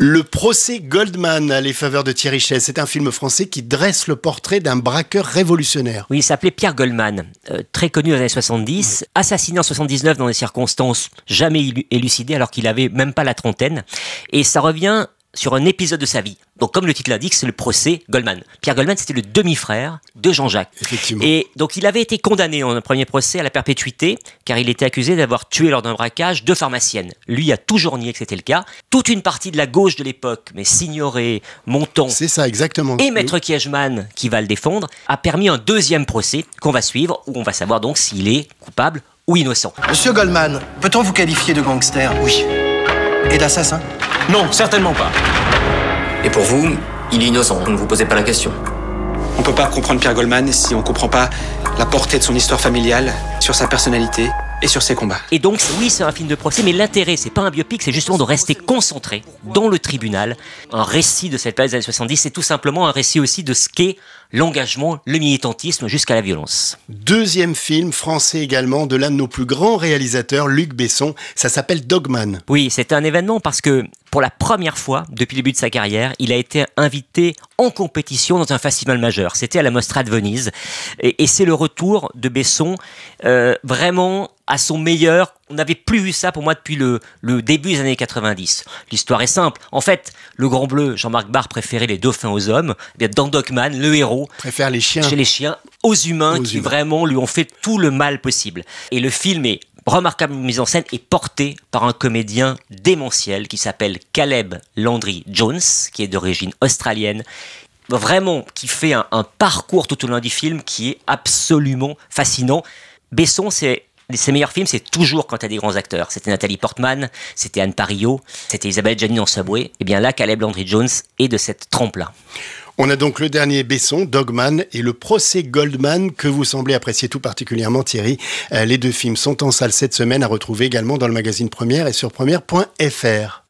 Le procès Goldman à les faveurs de Thierry Chess, c'est un film français qui dresse le portrait d'un braqueur révolutionnaire. Oui, il s'appelait Pierre Goldman, euh, très connu dans les années 70, assassiné en 79 dans des circonstances jamais élucidées alors qu'il avait même pas la trentaine. Et ça revient sur un épisode de sa vie. Donc, comme le titre l'indique, c'est le procès Goldman. Pierre Goldman, c'était le demi-frère de Jean-Jacques. Effectivement. Et donc, il avait été condamné en un premier procès à la perpétuité, car il était accusé d'avoir tué lors d'un braquage deux pharmaciennes. Lui a toujours nié que c'était le cas. Toute une partie de la gauche de l'époque, mais Signoret, Monton. C'est ça, exactement. Et Maître Kiechman, qui va le défendre, a permis un deuxième procès qu'on va suivre, où on va savoir donc s'il est coupable ou innocent. Monsieur Goldman, peut-on vous qualifier de gangster? Oui. Et d'assassin? Non, certainement pas. Et pour vous, il est innocent, ne vous posez pas la question. On peut pas comprendre Pierre Goldman si on comprend pas la portée de son histoire familiale, sur sa personnalité et sur ses combats. Et donc, oui, c'est un film de procès, mais l'intérêt, c'est pas un biopic, c'est justement de rester concentré dans le tribunal. Un récit de cette période des années 70, c'est tout simplement un récit aussi de ce qu'est l'engagement, le militantisme jusqu'à la violence. Deuxième film français également de l'un de nos plus grands réalisateurs, Luc Besson. Ça s'appelle Dogman. Oui, c'est un événement parce que pour la première fois depuis le début de sa carrière, il a été invité en compétition dans un festival majeur. C'était à la Mostra de Venise. Et, c'est le retour de Besson euh, vraiment à son meilleur. On n'avait plus vu ça pour moi depuis le, début des années 90. L'histoire est simple. En fait, le Grand Bleu, Jean-Marc Barr préférait les dauphins aux hommes. Eh bien, dans Dogman, le héros préfère les chiens chez les chiens aux humains qui vraiment lui ont fait tout le mal possible. Et le film est remarquable mise en scène et porté par un comédien démentiel qui s'appelle Caleb Landry Jones, qui est d'origine australienne, vraiment qui fait un, parcours tout au long du film qui est absolument fascinant. Besson, c'est ses meilleurs films, c'est toujours quand tu as des grands acteurs. C'était Nathalie Portman, c'était Anne Parillo, c'était Isabelle Gianni en Subway. Et bien là, Caleb Landry Jones est de cette trempe-là. On a donc le dernier Besson, Dogman, et le procès Goldman, que vous semblez apprécier tout particulièrement, Thierry. Euh, les deux films sont en salle cette semaine, à retrouver également dans le magazine Première et sur première.fr.